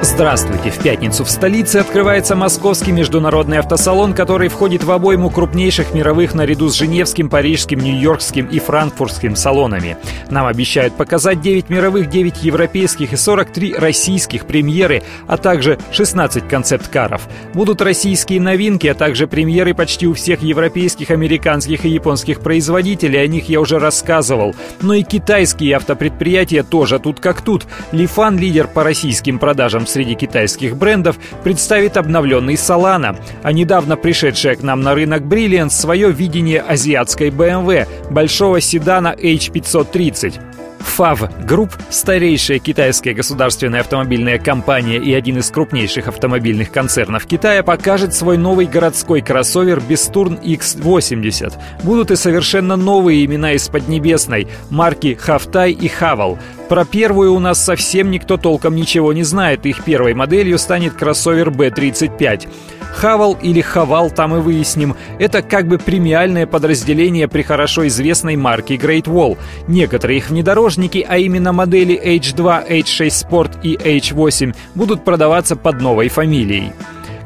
Здравствуйте! В пятницу в столице открывается Московский международный автосалон, который входит в обойму крупнейших мировых наряду с Женевским, Парижским, Нью-Йоркским и Франкфуртским салонами. Нам обещают показать 9 мировых, 9 европейских и 43 российских премьеры, а также 16 концепт-каров. Будут российские новинки, а также премьеры почти у всех европейских, американских и японских производителей, о них я уже рассказывал. Но и китайские автопредприятия тоже тут как тут. Лифан – лидер по российским продажам среди китайских брендов представит обновленный Solana, а недавно пришедшая к нам на рынок Brilliance свое видение азиатской BMW, большого седана H530. FAV Group, старейшая китайская государственная автомобильная компания и один из крупнейших автомобильных концернов Китая, покажет свой новый городской кроссовер Бестурн X80. Будут и совершенно новые имена из Поднебесной – марки Хавтай и Хавал. Про первую у нас совсем никто толком ничего не знает, их первой моделью станет кроссовер B35. Хавал или Хавал, там и выясним, это как бы премиальное подразделение при хорошо известной марке Great Wall. Некоторые их внедорожники, а именно модели H2, H6 Sport и H8, будут продаваться под новой фамилией.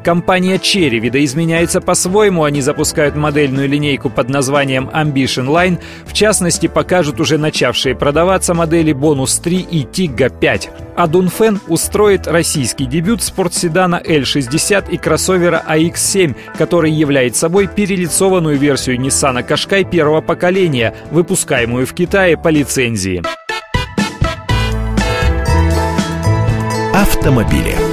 Компания Cherry видоизменяется по-своему, они запускают модельную линейку под названием Ambition Line, в частности покажут уже начавшие продаваться модели Bonus 3 и Tiggo 5. А Дунфен устроит российский дебют спортседана L60 и кроссовера AX7, который является собой перелицованную версию Nissan Qashqai первого поколения, выпускаемую в Китае по лицензии. Автомобили.